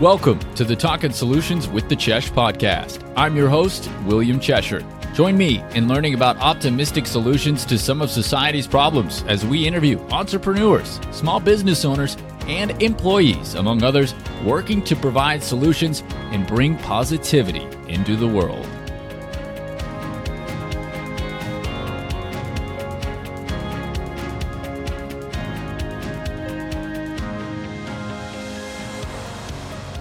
Welcome to the Talking Solutions with the Chesh podcast. I'm your host, William Cheshire. Join me in learning about optimistic solutions to some of society's problems as we interview entrepreneurs, small business owners, and employees, among others, working to provide solutions and bring positivity into the world.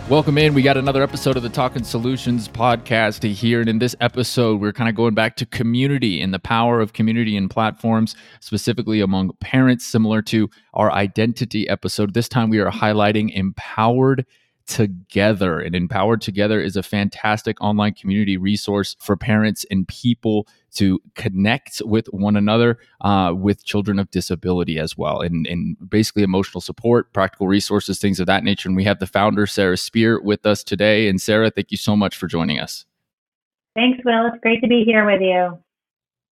Welcome in. We got another episode of the Talking Solutions podcast here. And in this episode, we're kind of going back to community and the power of community and platforms, specifically among parents, similar to our identity episode. This time, we are highlighting empowered together. And Empowered Together is a fantastic online community resource for parents and people to connect with one another uh, with children of disability as well. And, and basically, emotional support, practical resources, things of that nature. And we have the founder, Sarah Spear, with us today. And Sarah, thank you so much for joining us. Thanks, Will. It's great to be here with you.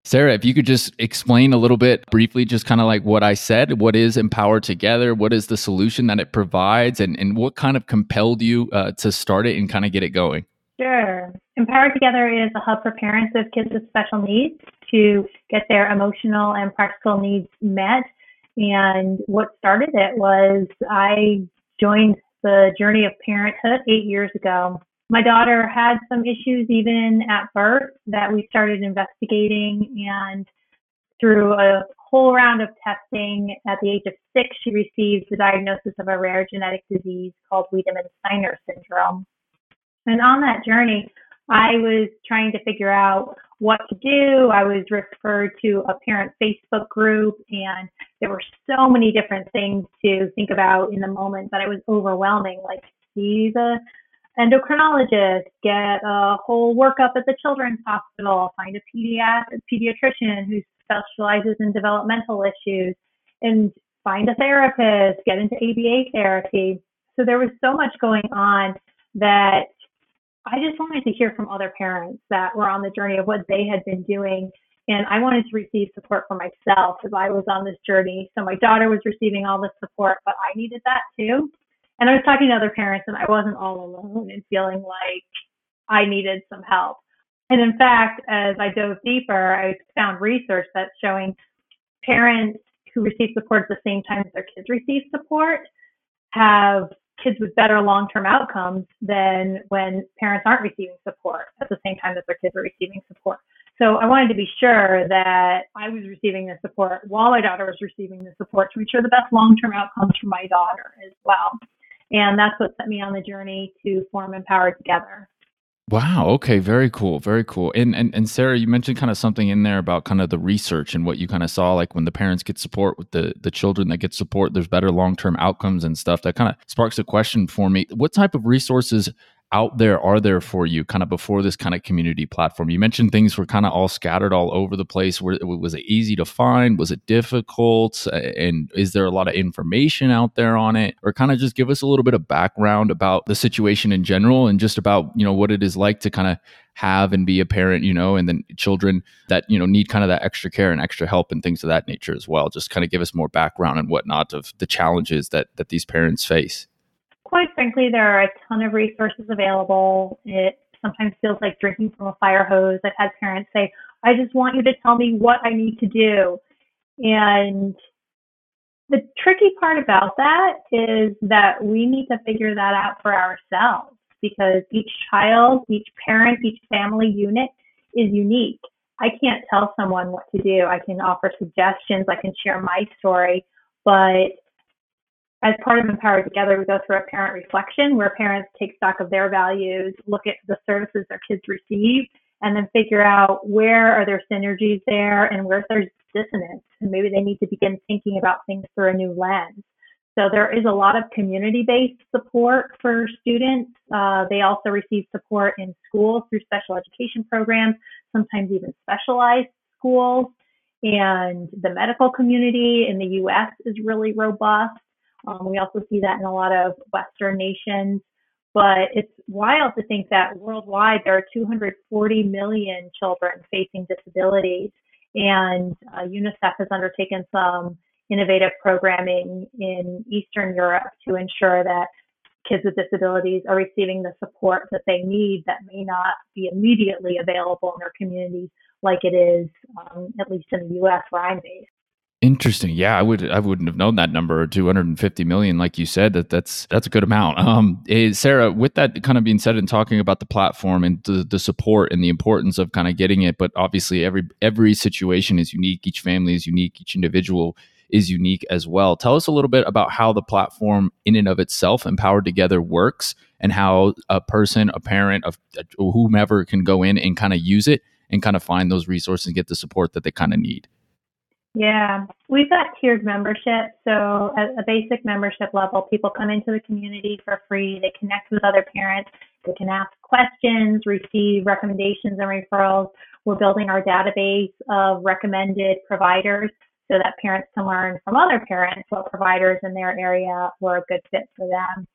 Sarah, if you could just explain a little bit briefly, just kind of like what I said, what is Empower Together? What is the solution that it provides? And, and what kind of compelled you uh, to start it and kind of get it going? Sure. Empower Together is a hub for parents of kids with special needs to get their emotional and practical needs met. And what started it was I joined the journey of parenthood eight years ago my daughter had some issues even at birth that we started investigating and through a whole round of testing at the age of six she received the diagnosis of a rare genetic disease called wiedemann-steiner syndrome. And on that journey i was trying to figure out what to do. I was referred to a parent facebook group and there were so many different things to think about in the moment that it was overwhelming like see the endocrinologist, get a whole workup at the children's hospital, find a pediatric, pediatrician who specializes in developmental issues, and find a therapist, get into ABA therapy. So there was so much going on that I just wanted to hear from other parents that were on the journey of what they had been doing. And I wanted to receive support for myself as I was on this journey. So my daughter was receiving all this support, but I needed that too. And I was talking to other parents, and I wasn't all alone and feeling like I needed some help. And in fact, as I dove deeper, I found research that's showing parents who receive support at the same time as their kids receive support have kids with better long-term outcomes than when parents aren't receiving support at the same time that their kids are receiving support. So I wanted to be sure that I was receiving the support while my daughter was receiving the support to ensure the best long-term outcomes for my daughter as well. And that's what set me on the journey to form Empower Together. Wow. Okay. Very cool. Very cool. And, and and Sarah, you mentioned kind of something in there about kind of the research and what you kind of saw, like when the parents get support with the the children that get support, there's better long term outcomes and stuff. That kind of sparks a question for me. What type of resources out there are there for you kind of before this kind of community platform? You mentioned things were kind of all scattered all over the place. Were, was it easy to find? Was it difficult? And is there a lot of information out there on it? Or kind of just give us a little bit of background about the situation in general and just about, you know, what it is like to kind of have and be a parent, you know, and then children that, you know, need kind of that extra care and extra help and things of that nature as well. Just kind of give us more background and whatnot of the challenges that that these parents face quite frankly, there are a ton of resources available. It sometimes feels like drinking from a fire hose. I've had parents say, I just want you to tell me what I need to do. And the tricky part about that is that we need to figure that out for ourselves because each child, each parent, each family unit is unique. I can't tell someone what to do. I can offer suggestions, I can share my story, but as part of Empower Together, we go through a parent reflection where parents take stock of their values, look at the services their kids receive, and then figure out where are there synergies there and where there's dissonance. And maybe they need to begin thinking about things through a new lens. So there is a lot of community-based support for students. Uh, they also receive support in schools through special education programs, sometimes even specialized schools. And the medical community in the U.S. is really robust. Um, we also see that in a lot of Western nations. But it's wild to think that worldwide there are 240 million children facing disabilities. And uh, UNICEF has undertaken some innovative programming in Eastern Europe to ensure that kids with disabilities are receiving the support that they need that may not be immediately available in their communities like it is, um, at least in the U.S. where I'm based. Interesting. Yeah, I would I wouldn't have known that number, 250 million, like you said. That that's that's a good amount. Um, Sarah, with that kind of being said, and talking about the platform and the, the support and the importance of kind of getting it, but obviously every every situation is unique. Each family is unique. Each individual is unique as well. Tell us a little bit about how the platform, in and of itself, Empowered Together, works, and how a person, a parent, of whomever can go in and kind of use it and kind of find those resources and get the support that they kind of need. Yeah, we've got tiered membership. So at a basic membership level, people come into the community for free. They connect with other parents. They can ask questions, receive recommendations and referrals. We're building our database of recommended providers so that parents can learn from other parents what providers in their area were a good fit for them.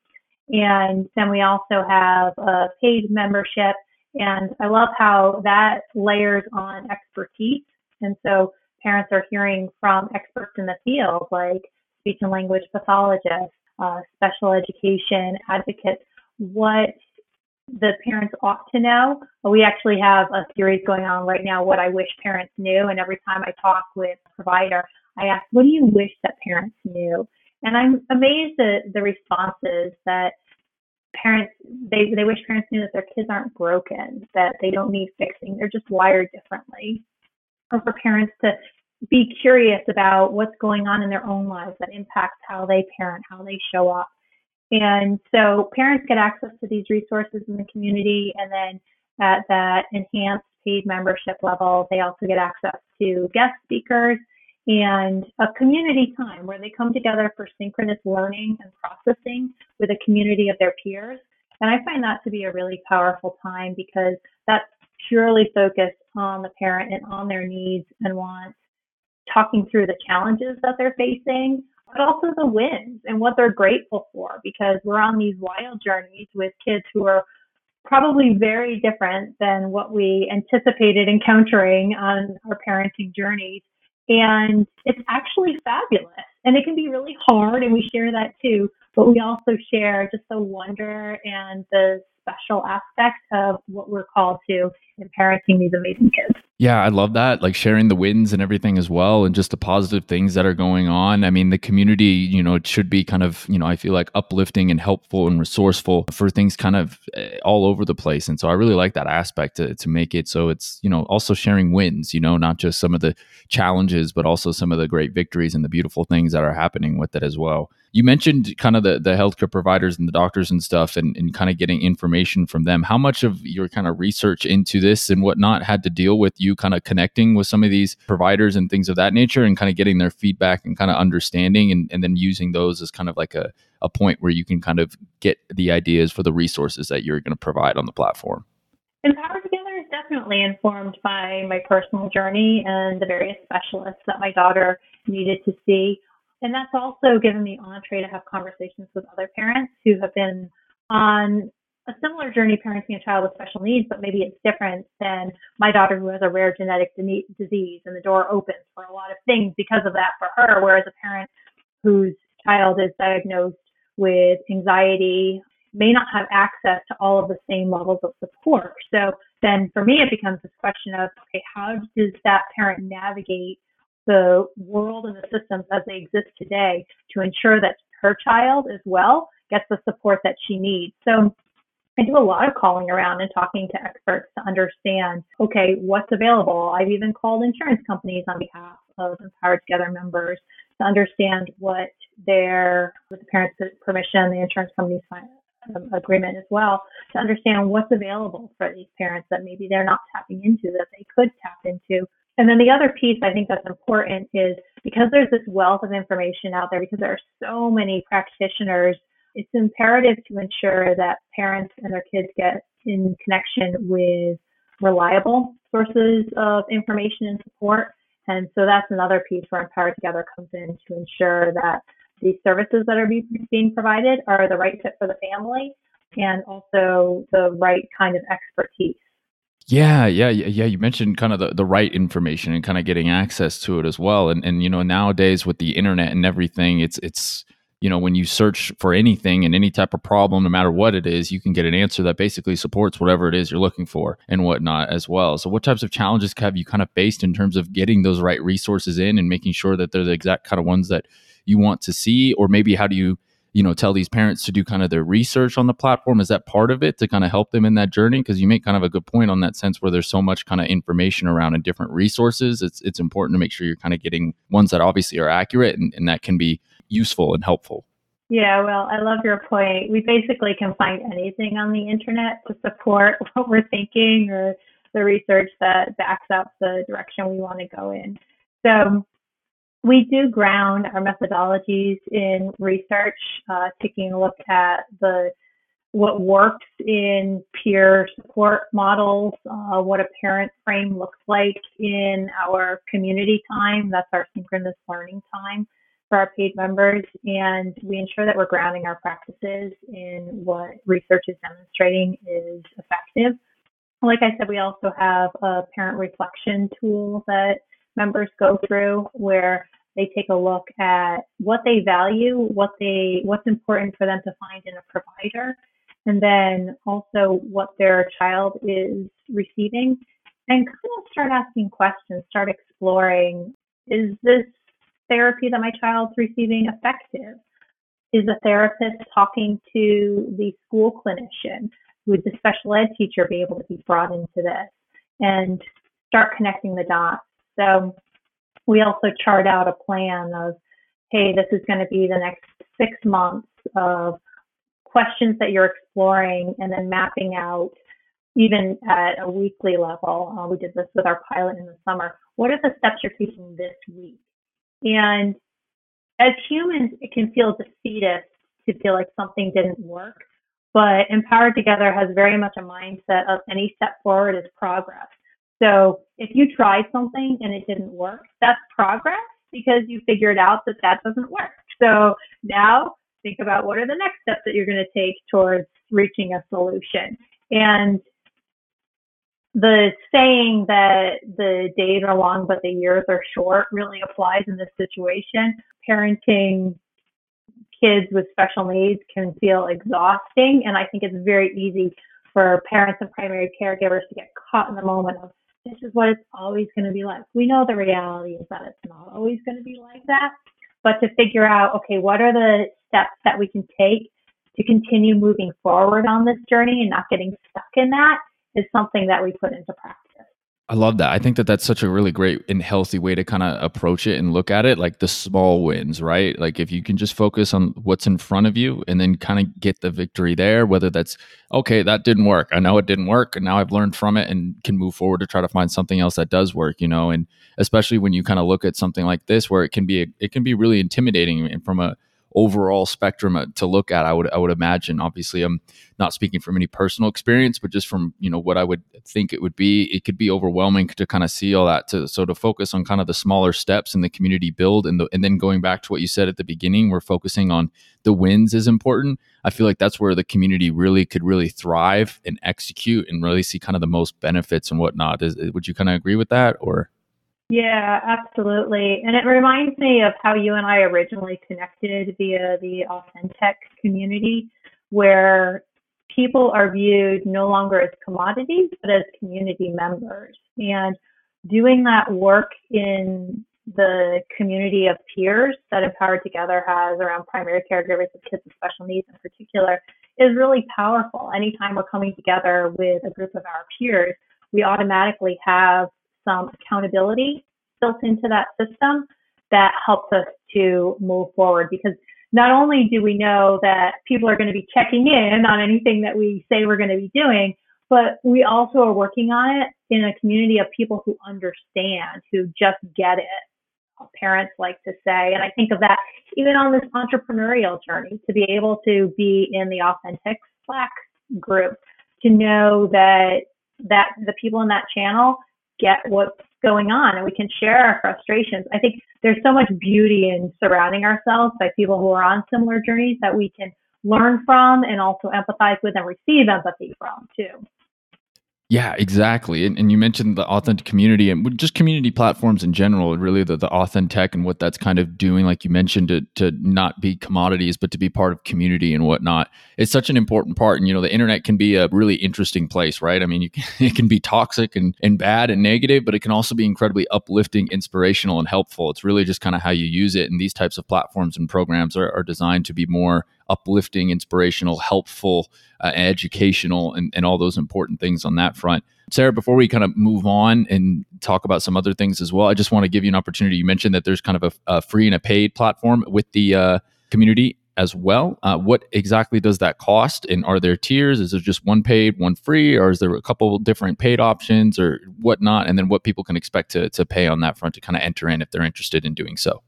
And then we also have a paid membership. And I love how that layers on expertise. And so parents are hearing from experts in the field like speech and language pathologists, uh, special education advocates, what the parents ought to know. We actually have a series going on right now, What I Wish Parents Knew. And every time I talk with a provider, I ask, What do you wish that parents knew? And I'm amazed at the responses that parents they, they wish parents knew that their kids aren't broken, that they don't need fixing, they're just wired differently. Or for parents to be curious about what's going on in their own lives that impacts how they parent, how they show up. And so parents get access to these resources in the community. And then at that enhanced paid membership level, they also get access to guest speakers and a community time where they come together for synchronous learning and processing with a community of their peers. And I find that to be a really powerful time because that's purely focused on the parent and on their needs and wants, talking through the challenges that they're facing, but also the wins and what they're grateful for because we're on these wild journeys with kids who are probably very different than what we anticipated encountering on our parenting journeys. And it's actually fabulous. And it can be really hard, and we share that too. But we also share just the wonder and the special aspects of what we're called to in parenting these amazing kids. Yeah, I love that. Like sharing the wins and everything as well, and just the positive things that are going on. I mean, the community, you know, it should be kind of, you know, I feel like uplifting and helpful and resourceful for things kind of eh, all over the place. And so I really like that aspect to, to make it so it's, you know, also sharing wins, you know, not just some of the challenges, but also some of the great victories and the beautiful things that are happening with it as well. You mentioned kind of the, the healthcare providers and the doctors and stuff and, and kind of getting information from them. How much of your kind of research into this and whatnot had to deal with you kind of connecting with some of these providers and things of that nature and kind of getting their feedback and kind of understanding and, and then using those as kind of like a, a point where you can kind of get the ideas for the resources that you're going to provide on the platform? Empowered Together is definitely informed by my personal journey and the various specialists that my daughter needed to see. And that's also given me entree to have conversations with other parents who have been on a similar journey parenting a child with special needs, but maybe it's different than my daughter who has a rare genetic disease and the door opens for a lot of things because of that for her. Whereas a parent whose child is diagnosed with anxiety may not have access to all of the same levels of support. So then for me, it becomes this question of, okay, how does that parent navigate the world and the systems as they exist today to ensure that her child as well gets the support that she needs. So I do a lot of calling around and talking to experts to understand, okay, what's available. I've even called insurance companies on behalf of Empowered Together members to understand what their, with the parents' permission, the insurance companies um, agreement as well, to understand what's available for these parents that maybe they're not tapping into that they could tap into and then the other piece I think that's important is because there's this wealth of information out there, because there are so many practitioners, it's imperative to ensure that parents and their kids get in connection with reliable sources of information and support. And so that's another piece where Empowered Together comes in to ensure that these services that are being provided are the right fit for the family and also the right kind of expertise. Yeah, yeah, yeah. You mentioned kind of the, the right information and kind of getting access to it as well. And and you know nowadays with the internet and everything, it's it's you know when you search for anything and any type of problem no matter what it is you can get an answer that basically supports whatever it is you're looking for and whatnot as well. So what types of challenges have you kind of faced in terms of getting those right resources in and making sure that they're the exact kind of ones that you want to see? Or maybe how do you you know tell these parents to do kind of their research on the platform? Is that part of it to kind of help them in that journey? Because you make kind of a good point on that sense where there's so much kind of information around and different resources. It's it's important to make sure you're kind of getting ones that obviously are accurate and, and that can be useful and helpful yeah, well, I love your point. We basically can find anything on the internet to support what we're thinking or the research that backs up the direction we want to go in. So we do ground our methodologies in research, uh, taking a look at the what works in peer support models, uh, what a parent frame looks like in our community time. That's our synchronous learning time for our paid members. And we ensure that we're grounding our practices in what research is demonstrating is effective. Like I said, we also have a parent reflection tool that members go through where they take a look at what they value, what they what's important for them to find in a provider, and then also what their child is receiving, and kind of start asking questions, start exploring, is this therapy that my child's receiving effective? Is a therapist talking to the school clinician? Would the special ed teacher be able to be brought into this? And start connecting the dots. So we also chart out a plan of, hey, this is going to be the next six months of questions that you're exploring and then mapping out even at a weekly level. Uh, we did this with our pilot in the summer. What are the steps you're taking this week? And as humans, it can feel defeatist to feel like something didn't work. But Empowered Together has very much a mindset of any step forward is progress. So if you try something and it didn't work, that's progress because you figured out that that doesn't work. So now think about what are the next steps that you're going to take towards reaching a solution. And the saying that the days are long but the years are short really applies in this situation. Parenting kids with special needs can feel exhausting, and I think it's very easy for parents and primary caregivers to get caught in the moment of this is what it's always going to be like. We know the reality is that it's not always going to be like that, but to figure out, okay, what are the steps that we can take to continue moving forward on this journey and not getting stuck in that is something that we put into practice. I love that. I think that that's such a really great and healthy way to kind of approach it and look at it like the small wins, right? Like if you can just focus on what's in front of you and then kind of get the victory there, whether that's okay, that didn't work. I know it didn't work and now I've learned from it and can move forward to try to find something else that does work, you know, and especially when you kind of look at something like this where it can be it can be really intimidating and from a overall spectrum uh, to look at. I would I would imagine. Obviously, I'm not speaking from any personal experience, but just from you know what I would think it would be. It could be overwhelming to kind of see all that. To so to focus on kind of the smaller steps in the community build, and the, and then going back to what you said at the beginning, we're focusing on the wins is important. I feel like that's where the community really could really thrive and execute and really see kind of the most benefits and whatnot. Is, would you kind of agree with that or? Yeah, absolutely. And it reminds me of how you and I originally connected via the Authentic community, where people are viewed no longer as commodities, but as community members. And doing that work in the community of peers that Empowered Together has around primary caregivers of kids with special needs in particular is really powerful. Anytime we're coming together with a group of our peers, we automatically have some accountability built into that system that helps us to move forward because not only do we know that people are going to be checking in on anything that we say we're going to be doing, but we also are working on it in a community of people who understand, who just get it. Parents like to say, and I think of that even on this entrepreneurial journey to be able to be in the authentic Slack group, to know that that the people in that channel get what's going on and we can share our frustrations. I think there's so much beauty in surrounding ourselves by people who are on similar journeys that we can learn from and also empathize with and receive empathy from too. Yeah, exactly. And, and you mentioned the authentic community and just community platforms in general, really the, the authentic and what that's kind of doing, like you mentioned, to, to not be commodities, but to be part of community and whatnot. It's such an important part. And, you know, the internet can be a really interesting place, right? I mean, can, it can be toxic and, and bad and negative, but it can also be incredibly uplifting, inspirational, and helpful. It's really just kind of how you use it. And these types of platforms and programs are, are designed to be more uplifting, inspirational, helpful, uh, educational, and, and all those important things on that front. Sarah, before we kind of move on and talk about some other things as well, I just want to give you an opportunity. You mentioned that there's kind of a, a free and a paid platform with the uh, community as well. Uh, what exactly does that cost? And are there tiers? Is there just one paid, one free, or is there a couple different paid options or whatnot? And then what people can expect to, to pay on that front to kind of enter in if they're interested in doing so?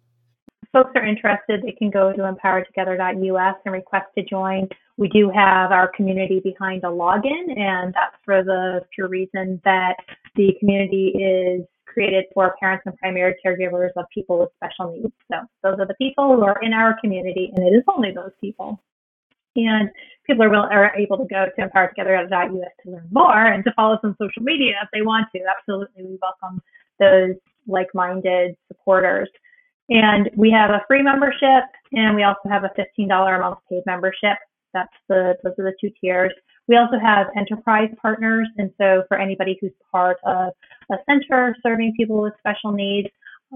Folks are interested, they can go to empowertogether.us and request to join. We do have our community behind a login, and that's for the pure reason that the community is created for parents and primary caregivers of people with special needs. So those are the people who are in our community, and it is only those people. And people are, will, are able to go to empowertogether.us to learn more and to follow us on social media if they want to. Absolutely, we welcome those like-minded supporters. And we have a free membership and we also have a $15 a month paid membership. That's the, those are the two tiers. We also have enterprise partners. And so for anybody who's part of a center serving people with special needs,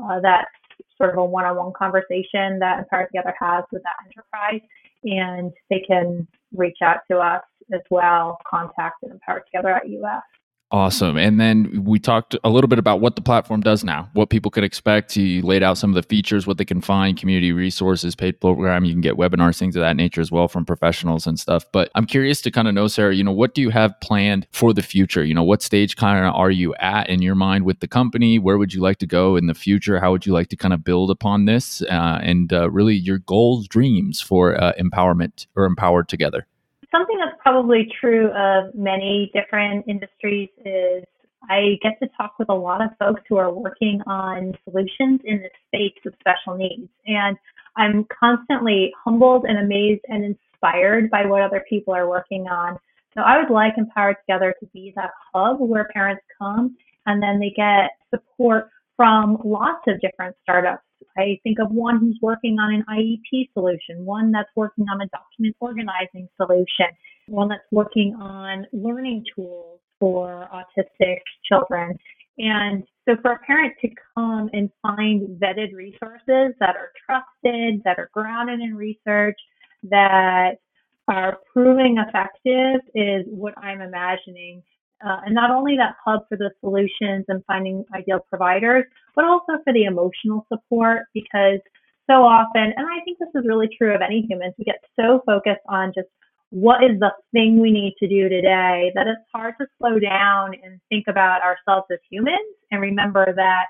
uh, that's sort of a one-on-one conversation that Empower Together has with that enterprise. And they can reach out to us as well, contact at empowertogether at US. Awesome. And then we talked a little bit about what the platform does now, what people can expect. You laid out some of the features, what they can find, community resources, paid program. You can get webinars, things of that nature as well from professionals and stuff. But I'm curious to kind of know, Sarah, you know, what do you have planned for the future? You know, what stage kind of are you at in your mind with the company? Where would you like to go in the future? How would you like to kind of build upon this? Uh, and uh, really your goals, dreams for uh, empowerment or empowered together? Something that's probably true of many different industries is I get to talk with a lot of folks who are working on solutions in the space of special needs. And I'm constantly humbled and amazed and inspired by what other people are working on. So I would like Empower Together to be that hub where parents come and then they get support from lots of different startups I think of one who's working on an IEP solution, one that's working on a document organizing solution, one that's working on learning tools for autistic children. And so for a parent to come and find vetted resources that are trusted, that are grounded in research, that are proving effective is what I'm imagining uh, and not only that hub for the solutions and finding ideal providers, but also for the emotional support because so often, and I think this is really true of any humans, we get so focused on just what is the thing we need to do today that it's hard to slow down and think about ourselves as humans and remember that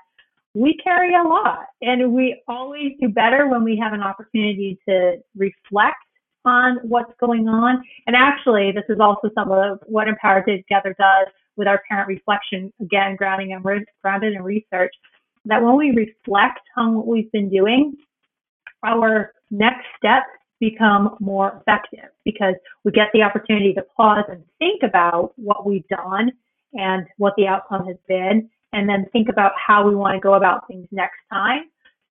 we carry a lot and we always do better when we have an opportunity to reflect on what's going on. And actually, this is also some of what Empower Together does with our parent reflection, again, grounding and re- grounded in research, that when we reflect on what we've been doing, our next steps become more effective because we get the opportunity to pause and think about what we've done and what the outcome has been, and then think about how we want to go about things next time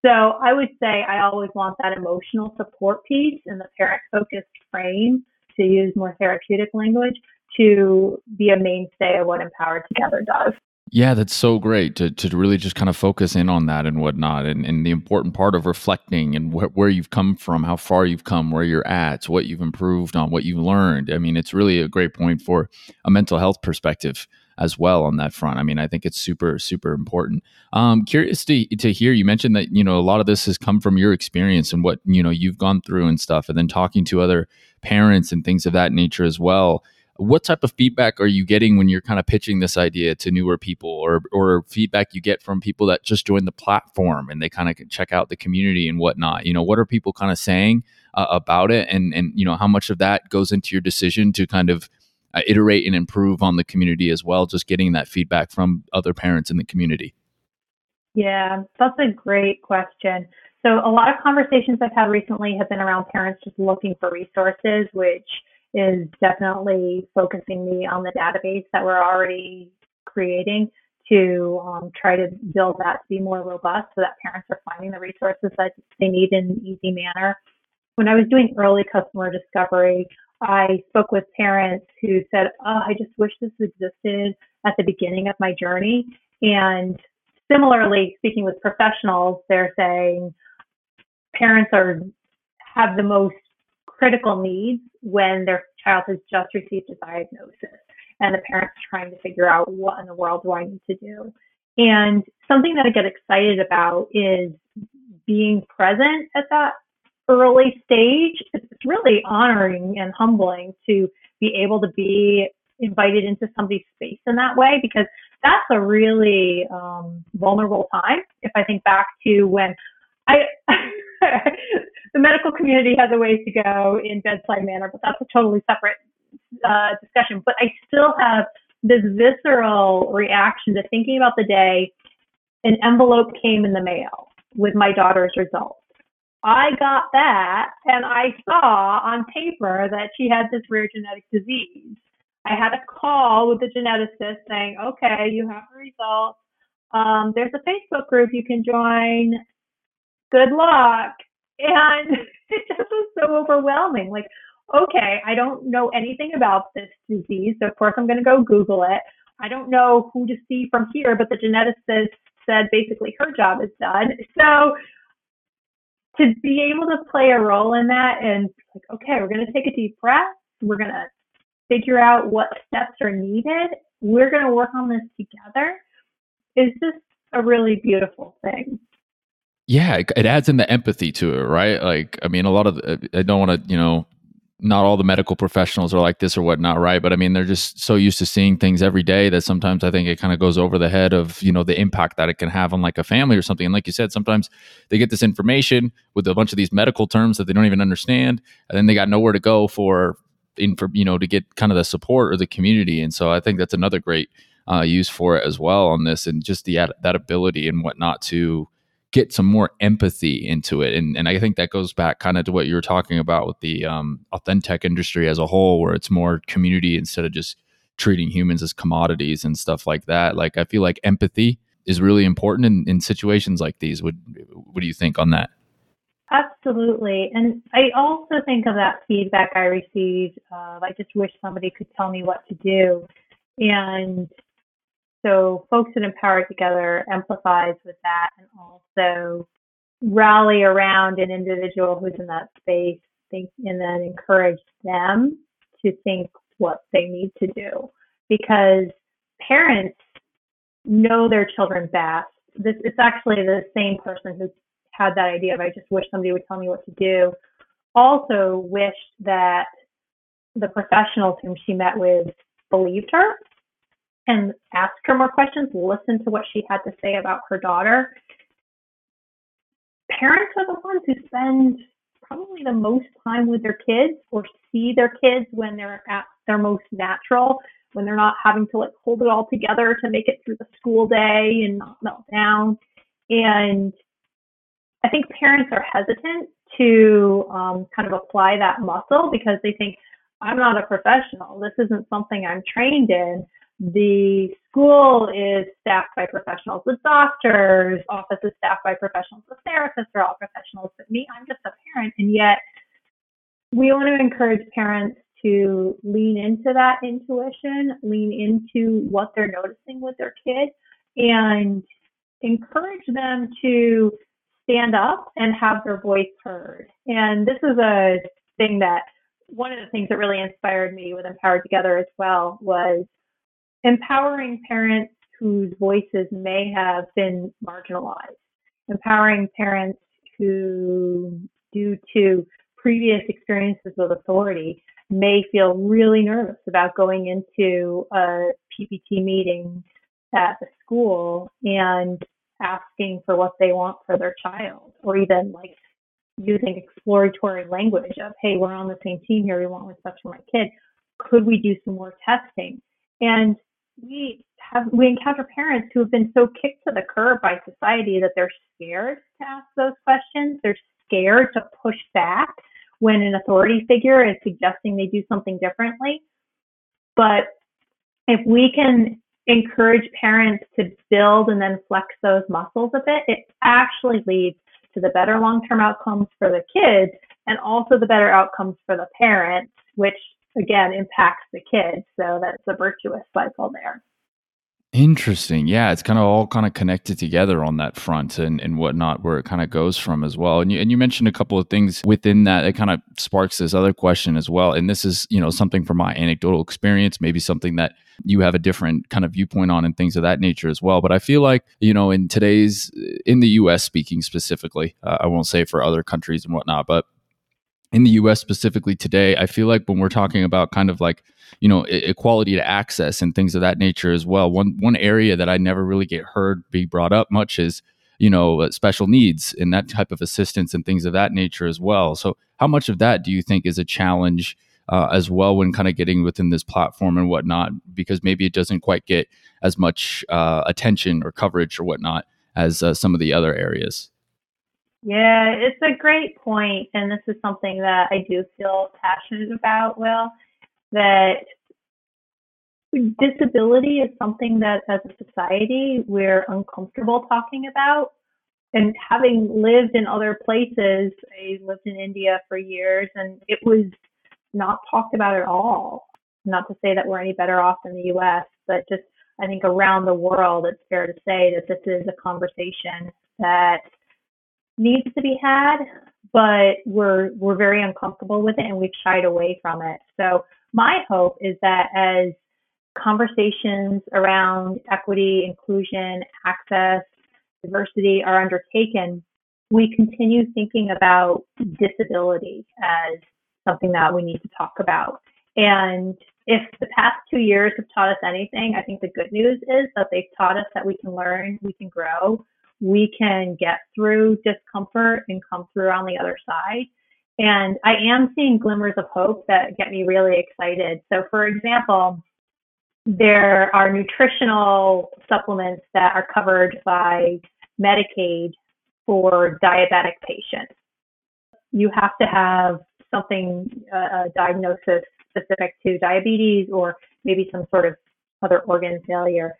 so I would say I always want that emotional support piece and the parent focused frame to use more therapeutic language to be a mainstay of what Empowered Together does. Yeah, that's so great to, to really just kind of focus in on that and whatnot, and, and the important part of reflecting and wh- where you've come from, how far you've come, where you're at, what you've improved on, what you've learned. I mean, it's really a great point for a mental health perspective as well on that front. I mean, I think it's super, super important. Um, curious to, to hear you mentioned that, you know, a lot of this has come from your experience and what, you know, you've gone through and stuff, and then talking to other parents and things of that nature as well. What type of feedback are you getting when you're kind of pitching this idea to newer people or, or feedback you get from people that just joined the platform and they kind of check out the community and whatnot? You know, what are people kind of saying uh, about it? And, and, you know, how much of that goes into your decision to kind of uh, iterate and improve on the community as well, just getting that feedback from other parents in the community? Yeah, that's a great question. So, a lot of conversations I've had recently have been around parents just looking for resources, which is definitely focusing me on the database that we're already creating to um, try to build that to be more robust so that parents are finding the resources that they need in an easy manner. When I was doing early customer discovery, I spoke with parents who said, Oh, I just wish this existed at the beginning of my journey. And similarly, speaking with professionals, they're saying parents are have the most critical needs when their child has just received a diagnosis and the parents trying to figure out what in the world do I need to do. And something that I get excited about is being present at that early stage. It's really honoring and humbling to be able to be invited into somebody's space in that way because that's a really um, vulnerable time. If I think back to when I, the medical community has a ways to go in bedside manner, but that's a totally separate uh, discussion. But I still have this visceral reaction to thinking about the day an envelope came in the mail with my daughter's results. I got that and I saw on paper that she had this rare genetic disease. I had a call with the geneticist saying, okay, you have the results. Um, there's a Facebook group you can join. Good luck. And it just was so overwhelming. Like, okay, I don't know anything about this disease. So, of course, I'm going to go Google it. I don't know who to see from here, but the geneticist said basically her job is done. So, to be able to play a role in that and like, okay, we're going to take a deep breath. We're going to figure out what steps are needed. We're going to work on this together is just a really beautiful thing. Yeah, it adds in the empathy to it, right? Like, I mean, a lot of, uh, I don't want to, you know, not all the medical professionals are like this or whatnot, right? But I mean, they're just so used to seeing things every day that sometimes I think it kind of goes over the head of, you know, the impact that it can have on like a family or something. And like you said, sometimes they get this information with a bunch of these medical terms that they don't even understand. And then they got nowhere to go for, in for, you know, to get kind of the support or the community. And so I think that's another great uh, use for it as well on this and just the, that ability and whatnot to, get some more empathy into it. And, and I think that goes back kind of to what you were talking about with the um, authentic industry as a whole, where it's more community instead of just treating humans as commodities and stuff like that. Like, I feel like empathy is really important in, in situations like these. What, what do you think on that? Absolutely. And I also think of that feedback I received. Uh, I just wish somebody could tell me what to do. And so folks that empower together empathize with that and also rally around an individual who's in that space think, and then encourage them to think what they need to do because parents know their children best. This it's actually the same person who had that idea of I just wish somebody would tell me what to do. Also wished that the professionals whom she met with believed her and ask her more questions, listen to what she had to say about her daughter. Parents are the ones who spend probably the most time with their kids or see their kids when they're at their most natural, when they're not having to like hold it all together to make it through the school day and not melt down. And I think parents are hesitant to um, kind of apply that muscle because they think, I'm not a professional. This isn't something I'm trained in. The school is staffed by professionals, with doctor's office is staffed by professionals, with therapists they're all professionals, but me, I'm just a parent. And yet, we want to encourage parents to lean into that intuition, lean into what they're noticing with their kid, and encourage them to stand up and have their voice heard. And this is a thing that one of the things that really inspired me with Empowered Together as well was empowering parents whose voices may have been marginalized, empowering parents who, due to previous experiences with authority, may feel really nervous about going into a PPT meeting at the school and asking for what they want for their child, or even like using exploratory language of, hey, we're on the same team here, we want what's best for my kid. Could we do some more testing? And we have we encounter parents who have been so kicked to the curb by society that they're scared to ask those questions. They're scared to push back when an authority figure is suggesting they do something differently. But if we can encourage parents to build and then flex those muscles a bit, it actually leads to the better long term outcomes for the kids and also the better outcomes for the parents, which again impacts the kids. So that's a virtuous cycle there. Interesting. Yeah, it's kind of all kind of connected together on that front and, and whatnot, where it kind of goes from as well. And you, and you mentioned a couple of things within that. It kind of sparks this other question as well. And this is, you know, something from my anecdotal experience, maybe something that you have a different kind of viewpoint on and things of that nature as well. But I feel like, you know, in today's, in the US speaking specifically, uh, I won't say for other countries and whatnot, but in the US specifically today, I feel like when we're talking about kind of like, you know, equality to access and things of that nature as well, one one area that I never really get heard be brought up much is, you know, uh, special needs and that type of assistance and things of that nature as well. So, how much of that do you think is a challenge uh, as well when kind of getting within this platform and whatnot? Because maybe it doesn't quite get as much uh, attention or coverage or whatnot as uh, some of the other areas. Yeah, it's a great point, and this is something that I do feel passionate about. Will that disability is something that, as a society, we're uncomfortable talking about. And having lived in other places, I lived in India for years, and it was not talked about at all. Not to say that we're any better off in the U.S., but just I think around the world, it's fair to say that this is a conversation that needs to be had, but we're we're very uncomfortable with it and we've shied away from it. So my hope is that as conversations around equity, inclusion, access, diversity are undertaken, we continue thinking about disability as something that we need to talk about. And if the past two years have taught us anything, I think the good news is that they've taught us that we can learn, we can grow, we can get through discomfort and come through on the other side. And I am seeing glimmers of hope that get me really excited. So, for example, there are nutritional supplements that are covered by Medicaid for diabetic patients. You have to have something, a diagnosis specific to diabetes or maybe some sort of other organ failure.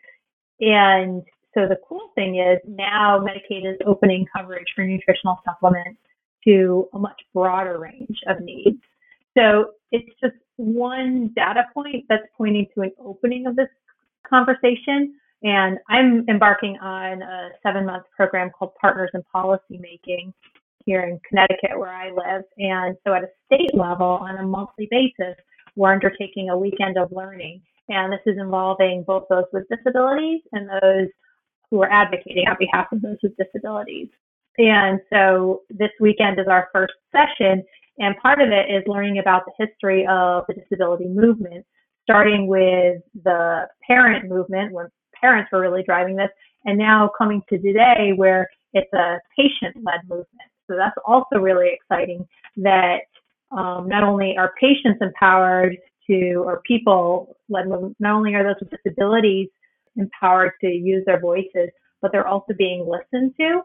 And so the cool thing is now Medicaid is opening coverage for nutritional supplements to a much broader range of needs. So it's just one data point that's pointing to an opening of this conversation. And I'm embarking on a seven month program called Partners in Policy Making here in Connecticut, where I live. And so at a state level, on a monthly basis, we're undertaking a weekend of learning. And this is involving both those with disabilities and those who are advocating on behalf of those with disabilities. And so this weekend is our first session, and part of it is learning about the history of the disability movement, starting with the parent movement when parents were really driving this, and now coming to today where it's a patient led movement. So that's also really exciting that um, not only are patients empowered to, or people led not only are those with disabilities empowered to use their voices, but they're also being listened to.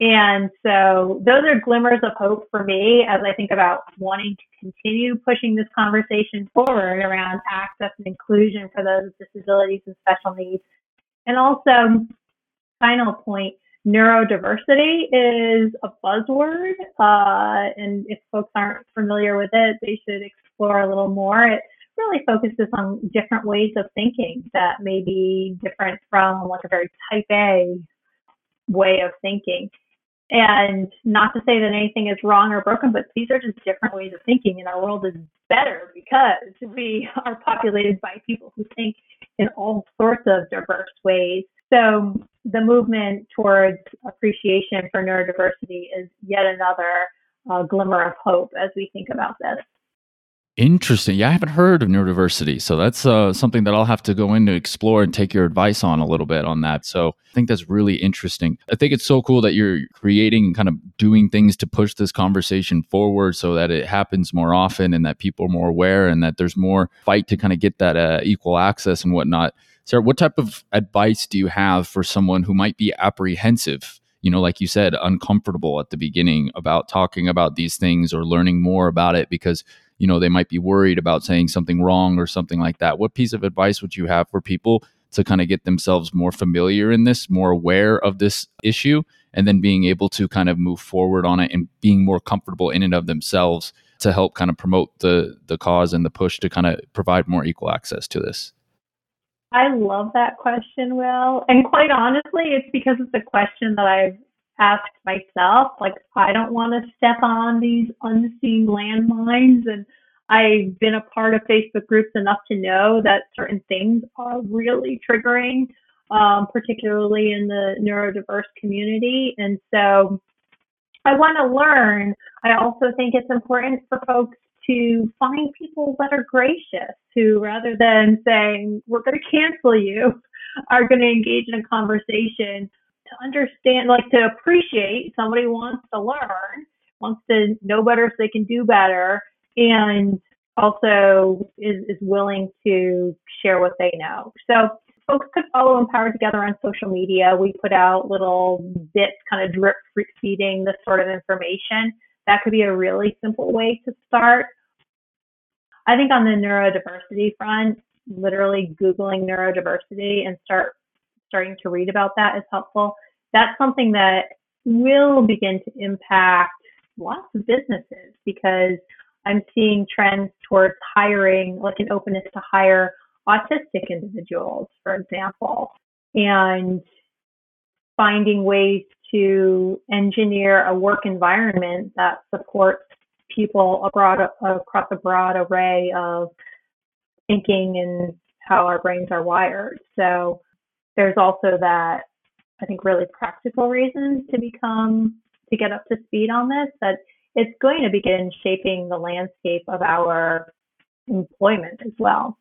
And so those are glimmers of hope for me as I think about wanting to continue pushing this conversation forward around access and inclusion for those with disabilities and special needs. And also, final point, neurodiversity is a buzzword. Uh, and if folks aren't familiar with it, they should explore a little more. Really focuses on different ways of thinking that may be different from like a very type A way of thinking. And not to say that anything is wrong or broken, but these are just different ways of thinking, and our world is better because we are populated by people who think in all sorts of diverse ways. So the movement towards appreciation for neurodiversity is yet another uh, glimmer of hope as we think about this. Interesting. Yeah, I haven't heard of neurodiversity, so that's uh, something that I'll have to go in to explore and take your advice on a little bit on that. So I think that's really interesting. I think it's so cool that you're creating and kind of doing things to push this conversation forward, so that it happens more often and that people are more aware and that there's more fight to kind of get that uh, equal access and whatnot. Sarah, what type of advice do you have for someone who might be apprehensive you know, like you said, uncomfortable at the beginning about talking about these things or learning more about it because, you know, they might be worried about saying something wrong or something like that. What piece of advice would you have for people to kind of get themselves more familiar in this, more aware of this issue, and then being able to kind of move forward on it and being more comfortable in and of themselves to help kind of promote the the cause and the push to kind of provide more equal access to this? I love that question, Will. And quite honestly, it's because it's a question that I've asked myself. Like, I don't want to step on these unseen landmines. And I've been a part of Facebook groups enough to know that certain things are really triggering, um, particularly in the neurodiverse community. And so I want to learn. I also think it's important for folks to find people that are gracious who, rather than saying, we're going to cancel you, are going to engage in a conversation to understand, like to appreciate somebody wants to learn, wants to know better so they can do better, and also is, is willing to share what they know. So folks could follow Empowered Together on social media. We put out little bits, kind of drip feeding this sort of information. That could be a really simple way to start. I think on the neurodiversity front, literally Googling neurodiversity and start starting to read about that is helpful. That's something that will begin to impact lots of businesses because I'm seeing trends towards hiring, like an openness to hire autistic individuals, for example, and finding ways to engineer a work environment that supports people abroad, across a broad array of thinking and how our brains are wired. So there's also that, I think, really practical reasons to become, to get up to speed on this, that it's going to begin shaping the landscape of our employment as well.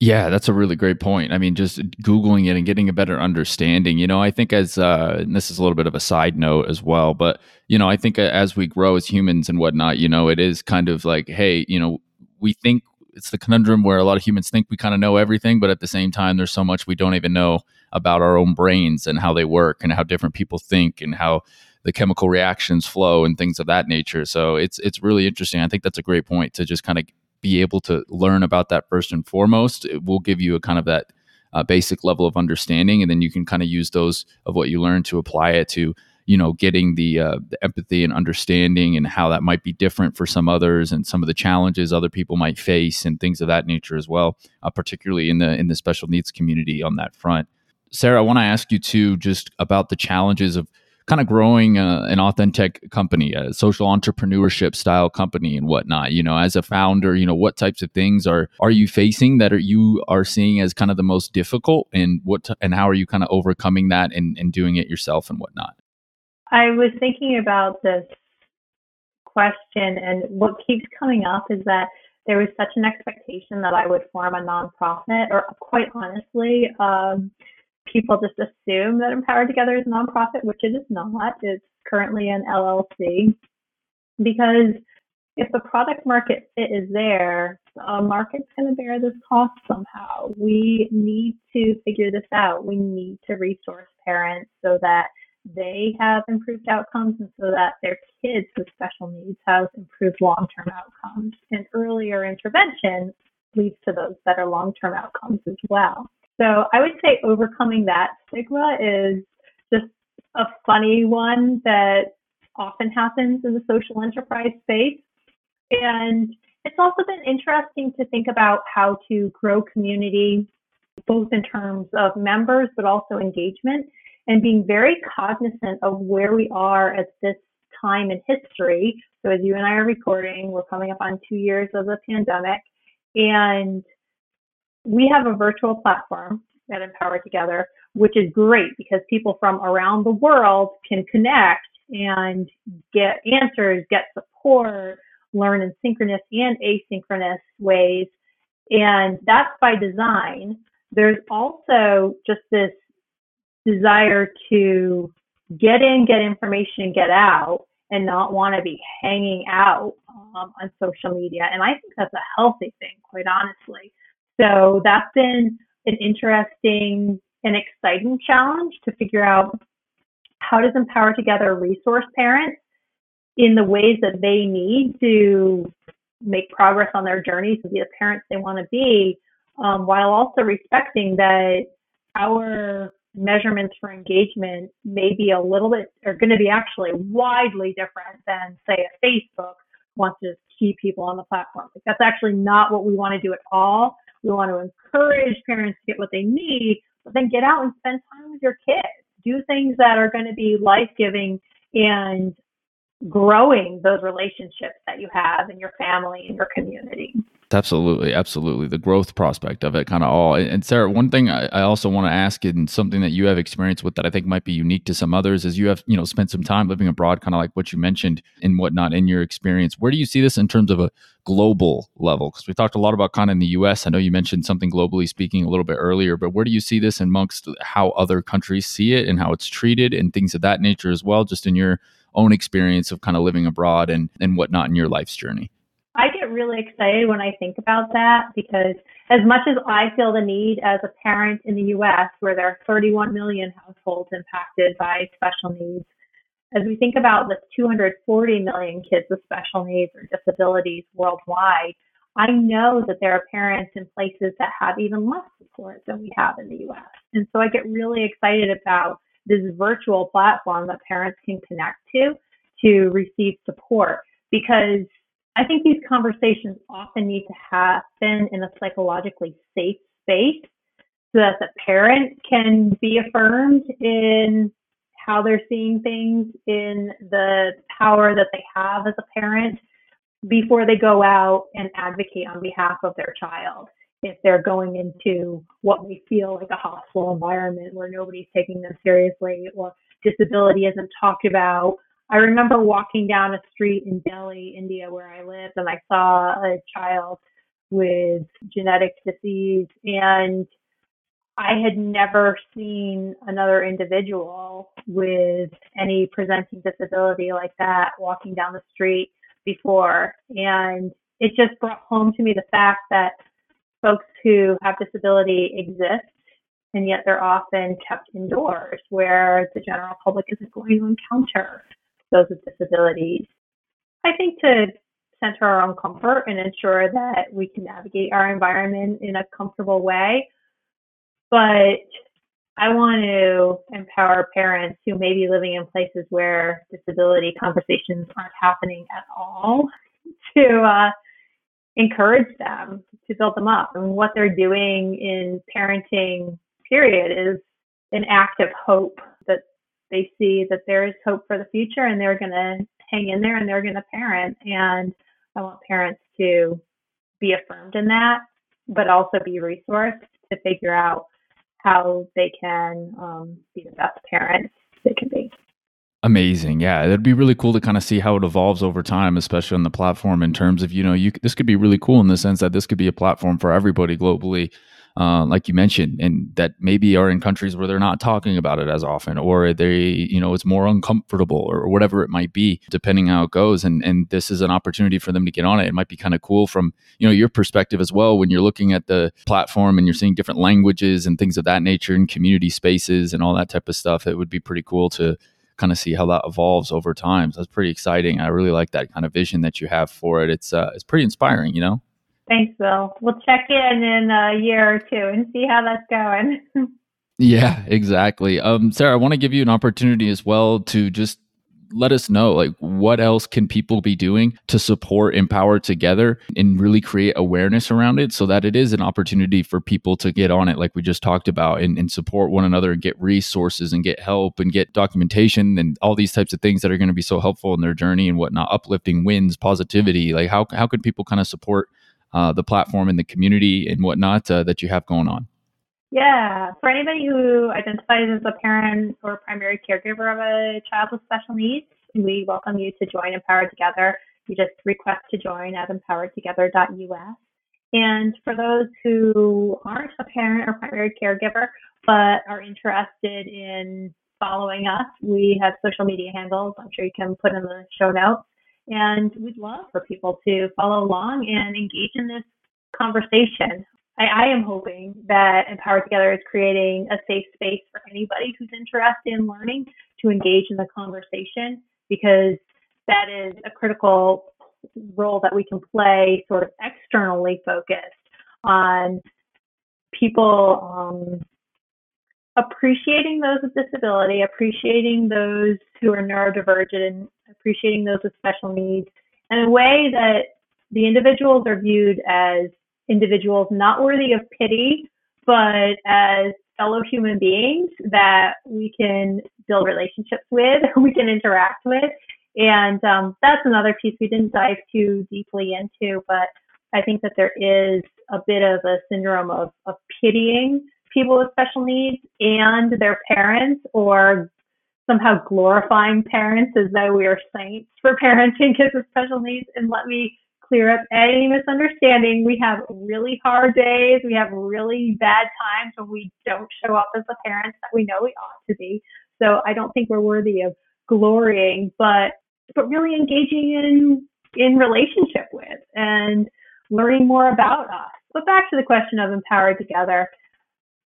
Yeah, that's a really great point. I mean, just Googling it and getting a better understanding. You know, I think as, uh, this is a little bit of a side note as well, but, you know, I think as we grow as humans and whatnot, you know, it is kind of like, hey, you know, we think it's the conundrum where a lot of humans think we kind of know everything, but at the same time, there's so much we don't even know about our own brains and how they work and how different people think and how the chemical reactions flow and things of that nature. So it's it's really interesting. I think that's a great point to just kind of be able to learn about that first and foremost. It will give you a kind of that uh, basic level of understanding, and then you can kind of use those of what you learn to apply it to you know getting the uh, the empathy and understanding and how that might be different for some others and some of the challenges other people might face and things of that nature as well uh, particularly in the in the special needs community on that front sarah i want to ask you too just about the challenges of kind of growing uh, an authentic company, a social entrepreneurship style company and whatnot. You know, as a founder, you know, what types of things are are you facing that are you are seeing as kind of the most difficult, and what t- and how are you kind of overcoming that and, and doing it yourself and whatnot? I was thinking about this question, and what keeps coming up is that there was such an expectation that I would form a nonprofit, or quite honestly, um, people just assume that Empowered Together is a nonprofit, which it is not. It's currently an LLC because if the product market fit is there, the market's going to bear this cost somehow. We need to figure this out. We need to resource parents so that they have improved outcomes and so that their kids with special needs have improved long term outcomes. And earlier intervention leads to those better long term outcomes as well. So I would say overcoming that stigma is just a funny one that often happens in the social enterprise space. And it's also been interesting to think about how to grow community, both in terms of members, but also engagement, and being very cognizant of where we are at this time in history. So, as you and I are recording, we're coming up on two years of the pandemic. And we have a virtual platform at Empower Together, which is great because people from around the world can connect and get answers, get support, learn in synchronous and asynchronous ways. And that's by design. There's also just this desire to get in, get information, get out, and not want to be hanging out um, on social media. And I think that's a healthy thing, quite honestly. So that's been an interesting and exciting challenge to figure out how does Empower Together resource parents in the ways that they need to make progress on their journey to be the parents they want to be, um, while also respecting that our measurements for engagement may be a little bit, are going to be actually widely different than, say, a Facebook wants to keep people on the platform. Like, that's actually not what we want to do at all. We want to encourage parents to get what they need, but then get out and spend time with your kids. Do things that are going to be life giving and growing those relationships that you have in your family and your community. Absolutely, absolutely. The growth prospect of it, kind of all. And Sarah, one thing I, I also want to ask, and something that you have experience with that I think might be unique to some others, is you have you know spent some time living abroad, kind of like what you mentioned and whatnot in your experience. Where do you see this in terms of a global level? Because we talked a lot about kind of in the U.S. I know you mentioned something globally speaking a little bit earlier, but where do you see this amongst how other countries see it and how it's treated and things of that nature as well, just in your own experience of kind of living abroad and and whatnot in your life's journey? I get really excited when I think about that because as much as I feel the need as a parent in the US where there are 31 million households impacted by special needs, as we think about the 240 million kids with special needs or disabilities worldwide, I know that there are parents in places that have even less support than we have in the US. And so I get really excited about this virtual platform that parents can connect to to receive support because I think these conversations often need to happen in a psychologically safe space so that the parent can be affirmed in how they're seeing things, in the power that they have as a parent before they go out and advocate on behalf of their child. If they're going into what may feel like a hostile environment where nobody's taking them seriously or disability isn't talked about I remember walking down a street in Delhi, India, where I lived, and I saw a child with genetic disease, and I had never seen another individual with any presenting disability like that walking down the street before. And it just brought home to me the fact that folks who have disability exist, and yet they're often kept indoors where the general public isn't going to encounter those with disabilities. I think to center our own comfort and ensure that we can navigate our environment in a comfortable way. But I want to empower parents who may be living in places where disability conversations aren't happening at all to uh, encourage them, to build them up. And what they're doing in parenting, period, is an act of hope they see that there is hope for the future and they're going to hang in there and they're going to parent. And I want parents to be affirmed in that, but also be resourced to figure out how they can um, be the best parents they can be. Amazing. Yeah, it'd be really cool to kind of see how it evolves over time, especially on the platform in terms of, you know, you this could be really cool in the sense that this could be a platform for everybody globally uh, like you mentioned, and that maybe are in countries where they're not talking about it as often, or they, you know, it's more uncomfortable, or whatever it might be, depending how it goes. And and this is an opportunity for them to get on it. It might be kind of cool from you know your perspective as well when you're looking at the platform and you're seeing different languages and things of that nature and community spaces and all that type of stuff. It would be pretty cool to kind of see how that evolves over time. So that's pretty exciting. I really like that kind of vision that you have for it. It's uh, it's pretty inspiring, you know. Thanks, Bill. We'll check in in a year or two and see how that's going. yeah, exactly. Um, Sarah, I want to give you an opportunity as well to just let us know like what else can people be doing to support empower together and really create awareness around it so that it is an opportunity for people to get on it like we just talked about and, and support one another and get resources and get help and get documentation and all these types of things that are going to be so helpful in their journey and whatnot uplifting wins positivity like how, how can people kind of support uh, the platform and the community and whatnot uh, that you have going on? Yeah, for anybody who identifies as a parent or primary caregiver of a child with special needs, we welcome you to join Empowered Together. You just request to join at empoweredtogether.us. And for those who aren't a parent or primary caregiver, but are interested in following us, we have social media handles. I'm sure you can put in the show notes. And we'd love for people to follow along and engage in this conversation. I, I am hoping that Empower Together is creating a safe space for anybody who's interested in learning to engage in the conversation because that is a critical role that we can play sort of externally focused on people um, appreciating those with disability, appreciating those who are neurodivergent, appreciating those with special needs in a way that the individuals are viewed as individuals not worthy of pity, but as fellow human beings that we can build relationships with, we can interact with. And um, that's another piece we didn't dive too deeply into, but I think that there is a bit of a syndrome of, of pitying people with special needs and their parents or somehow glorifying parents as though we are saints for parenting kids with special needs. And let me clear up any misunderstanding. We have really hard days. We have really bad times when we don't show up as the parents that we know we ought to be. So I don't think we're worthy of glorying, but but really engaging in in relationship with and learning more about us. But back to the question of empowered together.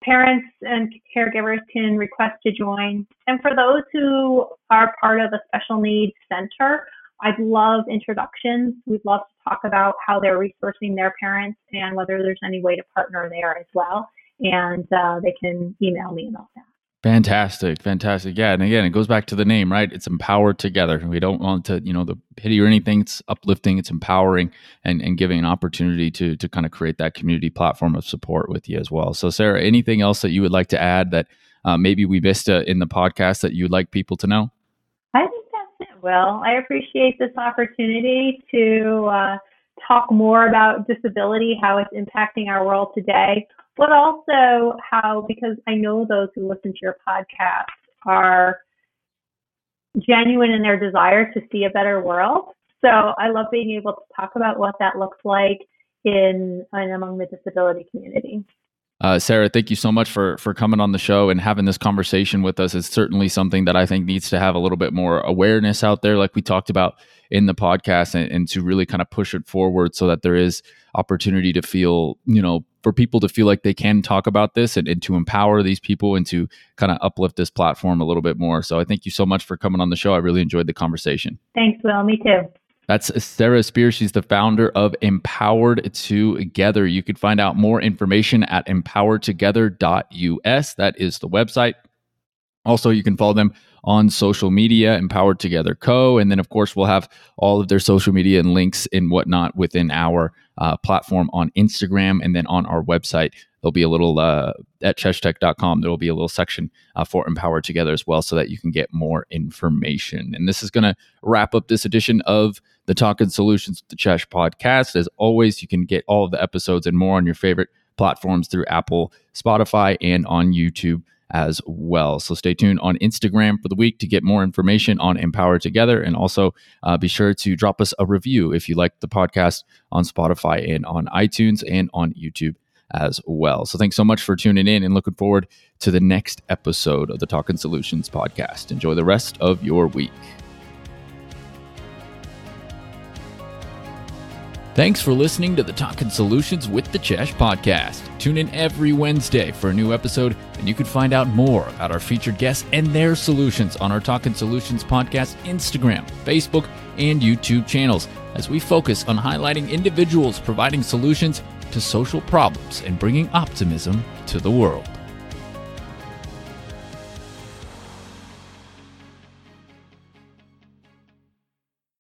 Parents and caregivers can request to join. And for those who are part of a special needs center, I'd love introductions. We'd love to talk about how they're resourcing their parents and whether there's any way to partner there as well. And uh, they can email me about that. Fantastic, fantastic. Yeah, and again, it goes back to the name, right? It's empowered together. We don't want to, you know, the pity or anything. It's uplifting, it's empowering, and and giving an opportunity to to kind of create that community platform of support with you as well. So, Sarah, anything else that you would like to add that uh, maybe we missed uh, in the podcast that you'd like people to know? I think that's it. Well, I appreciate this opportunity to uh, talk more about disability, how it's impacting our world today but also how, because I know those who listen to your podcast are genuine in their desire to see a better world. So I love being able to talk about what that looks like in and among the disability community. Uh, Sarah, thank you so much for for coming on the show and having this conversation with us. It's certainly something that I think needs to have a little bit more awareness out there, like we talked about in the podcast, and, and to really kind of push it forward so that there is opportunity to feel, you know, for people to feel like they can talk about this and, and to empower these people and to kind of uplift this platform a little bit more. So I thank you so much for coming on the show. I really enjoyed the conversation. Thanks, Will. Me too. That's Sarah Spear. She's the founder of Empowered Together. You can find out more information at empoweredtogether.us. That is the website. Also, you can follow them on social media, Empowered Together Co. And then, of course, we'll have all of their social media and links and whatnot within our uh, platform on Instagram and then on our website. There'll be a little uh, at cheshtech.com. There will be a little section uh, for Empowered Together as well so that you can get more information. And this is going to wrap up this edition of the Talking Solutions with the Chesh podcast. As always, you can get all of the episodes and more on your favorite platforms through Apple, Spotify, and on YouTube as well. So stay tuned on Instagram for the week to get more information on Empower Together. And also uh, be sure to drop us a review if you like the podcast on Spotify and on iTunes and on YouTube as well. So thanks so much for tuning in and looking forward to the next episode of the Talking Solutions podcast. Enjoy the rest of your week. Thanks for listening to the Talking Solutions with the Chesh podcast. Tune in every Wednesday for a new episode, and you can find out more about our featured guests and their solutions on our Talking Solutions podcast Instagram, Facebook, and YouTube channels as we focus on highlighting individuals providing solutions to social problems and bringing optimism to the world.